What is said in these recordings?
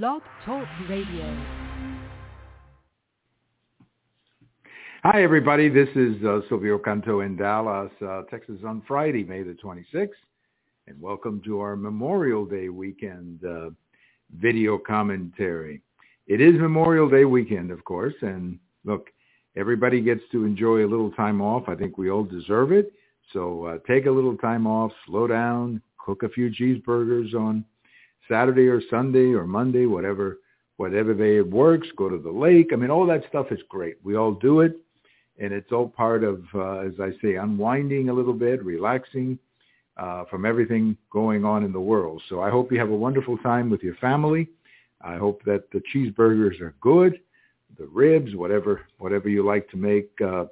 Blog Talk Radio. Hi, everybody. This is uh, Silvio Canto in Dallas, uh, Texas on Friday, May the 26th. And welcome to our Memorial Day weekend uh, video commentary. It is Memorial Day weekend, of course. And look, everybody gets to enjoy a little time off. I think we all deserve it. So uh, take a little time off, slow down, cook a few cheeseburgers on Saturday or Sunday or Monday, whatever whatever day it works, go to the lake. I mean, all that stuff is great. We all do it, and it's all part of, uh, as I say, unwinding a little bit, relaxing uh, from everything going on in the world. So I hope you have a wonderful time with your family. I hope that the cheeseburgers are good, the ribs, whatever whatever you like to make uh,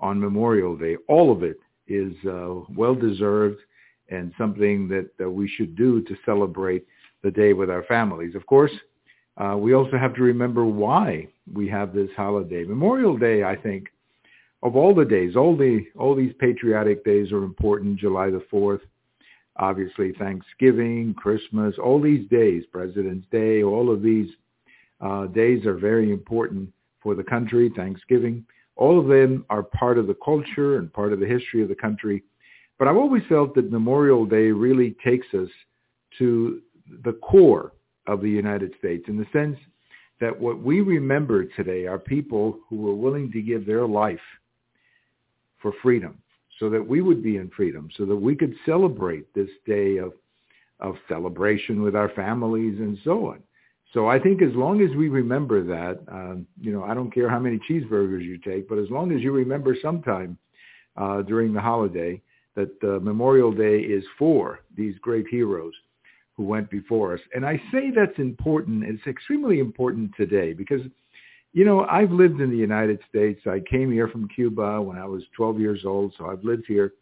on Memorial Day. All of it is uh, well deserved and something that uh, we should do to celebrate the day with our families. Of course, uh, we also have to remember why we have this holiday. Memorial Day, I think, of all the days, all the all these patriotic days are important. July the Fourth, obviously Thanksgiving, Christmas, all these days, President's Day, all of these uh, days are very important for the country. Thanksgiving, all of them are part of the culture and part of the history of the country. But I've always felt that Memorial Day really takes us to the core of the United States in the sense that what we remember today are people who were willing to give their life for freedom so that we would be in freedom, so that we could celebrate this day of, of celebration with our families and so on. So I think as long as we remember that, um, you know, I don't care how many cheeseburgers you take, but as long as you remember sometime uh, during the holiday that Memorial Day is for these great heroes who went before us. And I say that's important. It's extremely important today because, you know, I've lived in the United States. I came here from Cuba when I was 12 years old, so I've lived here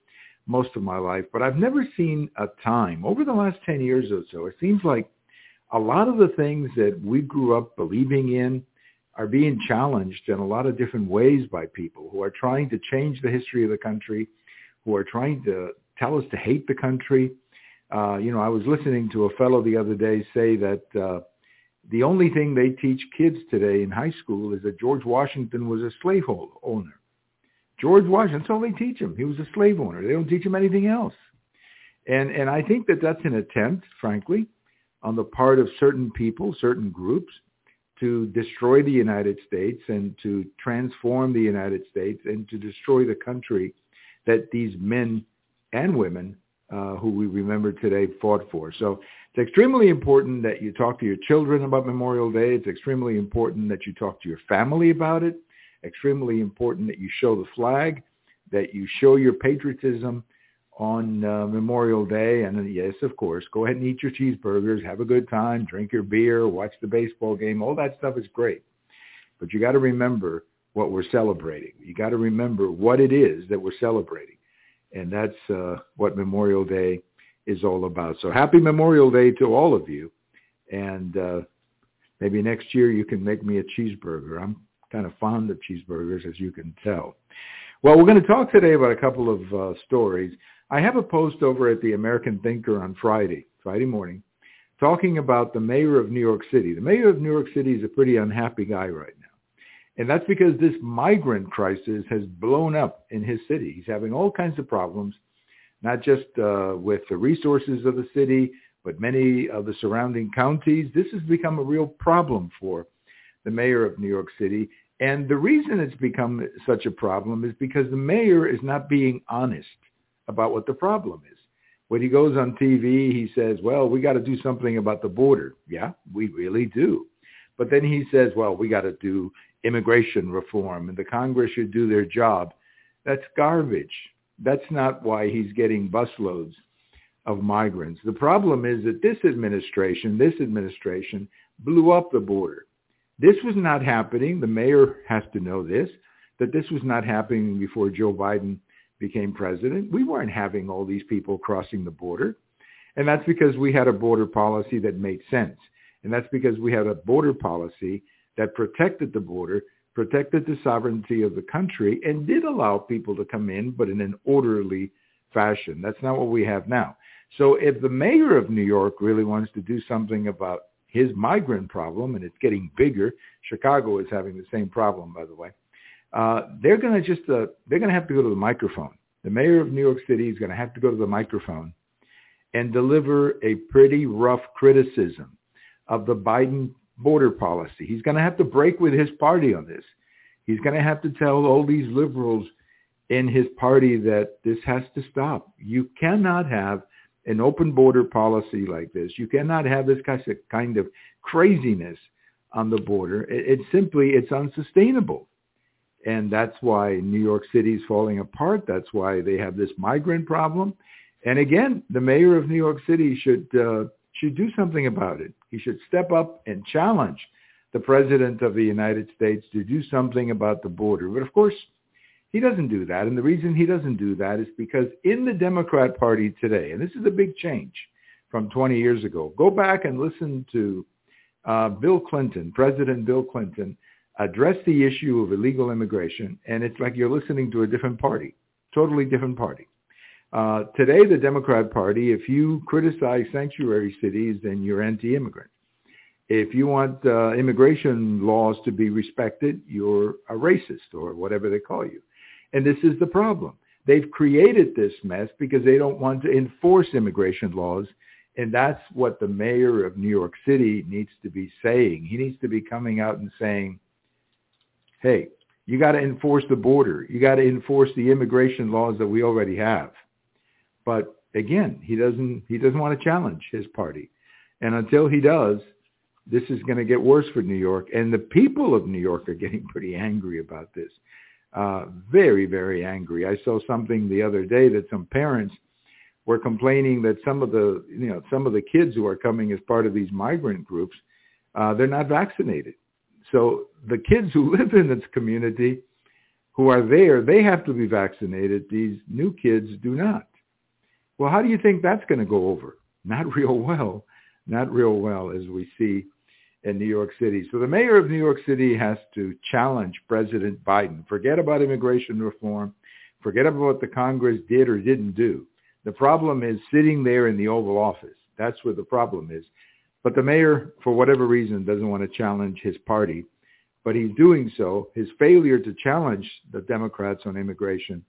most of my life. But I've never seen a time over the last 10 years or so. It seems like a lot of the things that we grew up believing in are being challenged in a lot of different ways by people who are trying to change the history of the country, who are trying to tell us to hate the country, uh, you know, I was listening to a fellow the other day say that uh, the only thing they teach kids today in high school is that George Washington was a slave owner. George Washington, that's all they teach him. He was a slave owner. They don't teach him anything else. And and I think that that's an attempt, frankly, on the part of certain people, certain groups, to destroy the United States and to transform the United States and to destroy the country that these men and women uh, who we remember today fought for. So it's extremely important that you talk to your children about Memorial Day. It's extremely important that you talk to your family about it. Extremely important that you show the flag, that you show your patriotism on uh, Memorial Day. And yes, of course, go ahead and eat your cheeseburgers, have a good time, drink your beer, watch the baseball game. All that stuff is great. But you got to remember what we're celebrating. You got to remember what it is that we're celebrating and that's uh, what Memorial Day is all about. So happy Memorial Day to all of you, and uh, maybe next year you can make me a cheeseburger. I'm kind of fond of cheeseburgers, as you can tell. Well, we're going to talk today about a couple of uh, stories. I have a post over at the American Thinker on Friday, Friday morning, talking about the mayor of New York City. The mayor of New York City is a pretty unhappy guy right now. And that's because this migrant crisis has blown up in his city. He's having all kinds of problems, not just uh, with the resources of the city, but many of the surrounding counties. This has become a real problem for the mayor of New York City. And the reason it's become such a problem is because the mayor is not being honest about what the problem is. When he goes on TV, he says, well, we got to do something about the border. Yeah, we really do. But then he says, well, we got to do immigration reform and the Congress should do their job. That's garbage. That's not why he's getting busloads of migrants. The problem is that this administration, this administration blew up the border. This was not happening. The mayor has to know this, that this was not happening before Joe Biden became president. We weren't having all these people crossing the border. And that's because we had a border policy that made sense. And that's because we had a border policy that protected the border, protected the sovereignty of the country, and did allow people to come in, but in an orderly fashion. That's not what we have now. So if the mayor of New York really wants to do something about his migrant problem, and it's getting bigger. Chicago is having the same problem, by the way. Uh, they're going to just uh, they're going to have to go to the microphone. The mayor of New York City is going to have to go to the microphone and deliver a pretty rough criticism of the Biden border policy. He's going to have to break with his party on this. He's going to have to tell all these liberals in his party that this has to stop. You cannot have an open border policy like this. You cannot have this kind of craziness on the border. It, it simply, it's unsustainable. And that's why New York City is falling apart. That's why they have this migrant problem. And again, the mayor of New York City should uh, should do something about it. He should step up and challenge the president of the United States to do something about the border. But of course, he doesn't do that. And the reason he doesn't do that is because in the Democrat Party today, and this is a big change from 20 years ago, go back and listen to uh, Bill Clinton, President Bill Clinton, address the issue of illegal immigration, and it's like you're listening to a different party, totally different party. Uh, today, the Democrat Party, if you criticize sanctuary cities, then you're anti-immigrant. If you want uh, immigration laws to be respected, you're a racist or whatever they call you. And this is the problem. They've created this mess because they don't want to enforce immigration laws. And that's what the mayor of New York City needs to be saying. He needs to be coming out and saying, hey, you got to enforce the border. You got to enforce the immigration laws that we already have. But again, he doesn't he doesn't want to challenge his party. And until he does, this is going to get worse for New York. And the people of New York are getting pretty angry about this uh, very, very angry. I saw something the other day that some parents were complaining that some of the, you know, some of the kids who are coming as part of these migrant groups, uh, they're not vaccinated. So the kids who live in this community who are there, they have to be vaccinated. These new kids do not. Well, how do you think that's going to go over? Not real well. Not real well as we see in New York City. So the mayor of New York City has to challenge President Biden. Forget about immigration reform. Forget about what the Congress did or didn't do. The problem is sitting there in the Oval Office. That's where the problem is. But the mayor, for whatever reason, doesn't want to challenge his party. But he's doing so. His failure to challenge the Democrats on immigration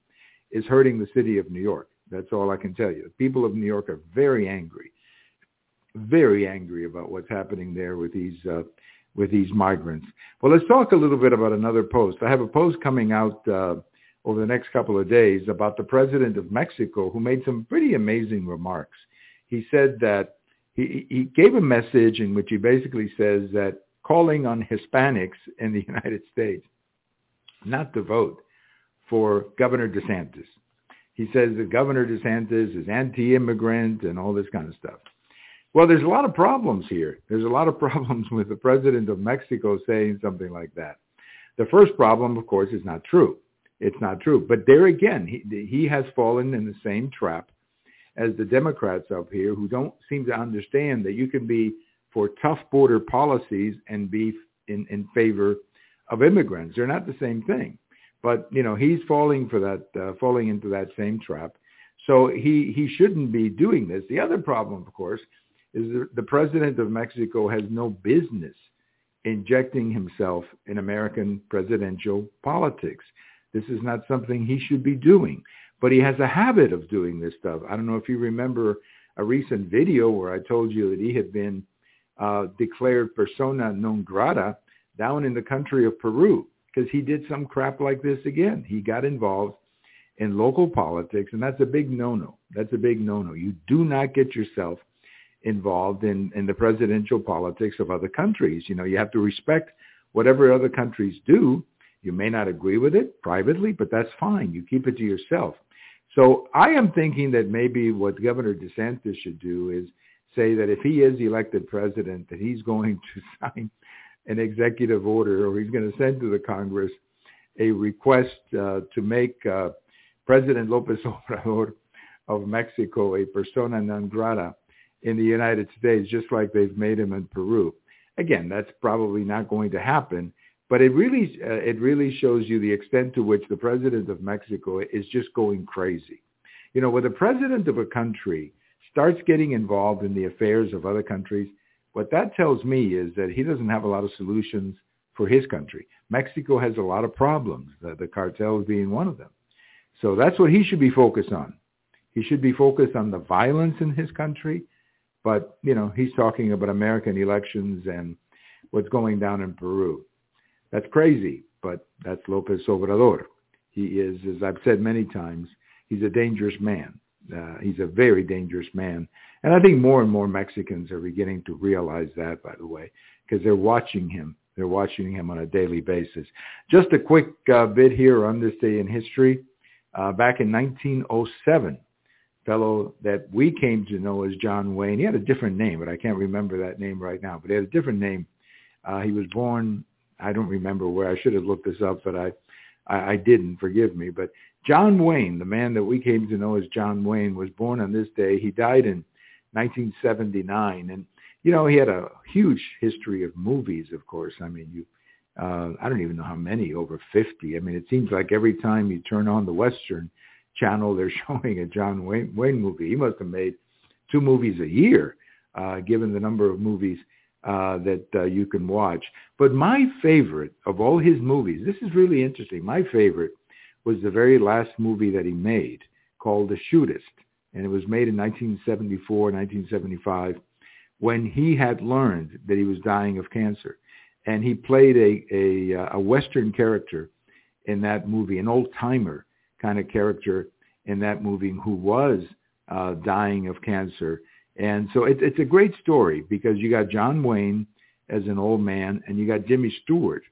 is hurting the city of New York. That's all I can tell you. The people of New York are very angry very angry about what's happening there with these uh, with these migrants. Well, let's talk a little bit about another post. I have a post coming out uh, over the next couple of days about the president of Mexico who made some pretty amazing remarks. He said that he, he gave a message in which he basically says that calling on Hispanics in the United States not to vote for Governor DeSantis. He says that Governor DeSantis is anti-immigrant and all this kind of stuff. Well, there's a lot of problems here. There's a lot of problems with the president of Mexico saying something like that. The first problem, of course, is not true. It's not true. But there again, he, he has fallen in the same trap as the Democrats up here who don't seem to understand that you can be for tough border policies and be in, in favor of immigrants. They're not the same thing. But, you know, he's falling for that, uh, falling into that same trap. So he, he shouldn't be doing this. The other problem, of course, is the president of Mexico has no business injecting himself in American presidential politics. This is not something he should be doing. But he has a habit of doing this stuff. I don't know if you remember a recent video where I told you that he had been uh, declared persona non grata down in the country of Peru because he did some crap like this again. He got involved in local politics, and that's a big no-no. That's a big no-no. You do not get yourself involved in, in the presidential politics of other countries. You know, you have to respect whatever other countries do. You may not agree with it privately, but that's fine. You keep it to yourself. So I am thinking that maybe what Governor DeSantis should do is say that if he is elected president, that he's going to sign an executive order or he's going to send to the Congress a request uh, to make uh, President Lopez Obrador of Mexico a persona non grata in the United States, just like they've made him in Peru. Again, that's probably not going to happen, but it really uh, it really shows you the extent to which the president of Mexico is just going crazy. You know, when the president of a country starts getting involved in the affairs of other countries, what that tells me is that he doesn't have a lot of solutions for his country. Mexico has a lot of problems, the, the cartels being one of them. So that's what he should be focused on. He should be focused on the violence in his country, but you know he's talking about American elections and what's going down in Peru. That's crazy, but that's Lopez Obrador. He is, as I've said many times, he's a dangerous man. Uh, he's a very dangerous man. And I think more and more Mexicans are beginning to realize that, by the way, because they're watching him. They're watching him on a daily basis. Just a quick uh, bit here on this day in history. Uh, back in 1907, fellow that we came to know as John Wayne, he had a different name, but I can't remember that name right now, but he had a different name. Uh, he was born, I don't remember where, I should have looked this up, but I, I, I didn't, forgive me. But John Wayne, the man that we came to know as John Wayne, was born on this day. He died in 1979. And, you know, he had a huge history of movies, of course. I mean, you, uh, I don't even know how many, over 50. I mean, it seems like every time you turn on the Western channel, they're showing a John Wayne, Wayne movie. He must have made two movies a year, uh, given the number of movies uh, that uh, you can watch. But my favorite of all his movies, this is really interesting. My favorite was the very last movie that he made called The Shootist. And it was made in 1974, 1975, when he had learned that he was dying of cancer. And he played a, a, a Western character in that movie, an old-timer kind of character in that movie who was uh, dying of cancer. And so it, it's a great story because you got John Wayne as an old man, and you got Jimmy Stewart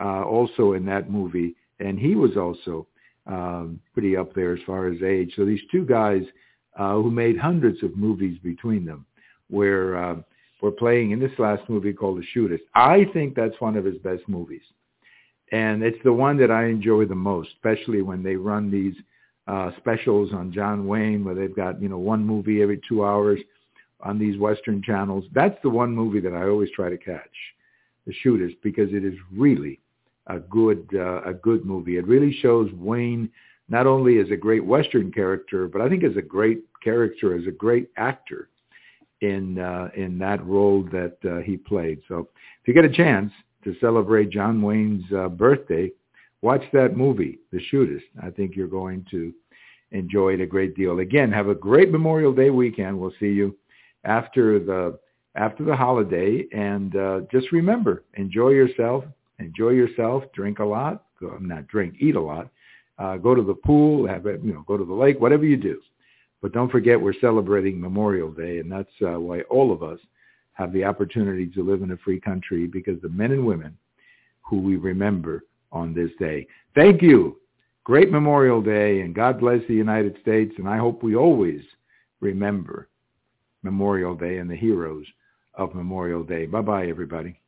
uh, also in that movie, and he was also um, pretty up there as far as age. So these two guys uh, who made hundreds of movies between them were uh, were playing in this last movie called The Shootist. I think that's one of his best movies, and it's the one that I enjoy the most, especially when they run these uh, specials on John Wayne, where they've got you know one movie every two hours on these Western channels. That's the one movie that I always try to catch, The Shootist, because it is really a good uh, a good movie. It really shows Wayne not only as a great Western character, but I think as a great character, as a great actor in uh, in that role that uh, he played. So if you get a chance to celebrate John Wayne's uh, birthday, watch that movie, The Shootist. I think you're going to enjoy it a great deal. Again, have a great Memorial Day weekend. We'll see you after the after the holiday, and uh, just remember, enjoy yourself enjoy yourself, drink a lot, go, not drink, eat a lot, uh, go to the pool, have it, you know, go to the lake, whatever you do. But don't forget we're celebrating Memorial Day, and that's uh, why all of us have the opportunity to live in a free country because the men and women who we remember on this day. Thank you. Great Memorial Day, and God bless the United States, and I hope we always remember Memorial Day and the heroes of Memorial Day. Bye-bye, everybody.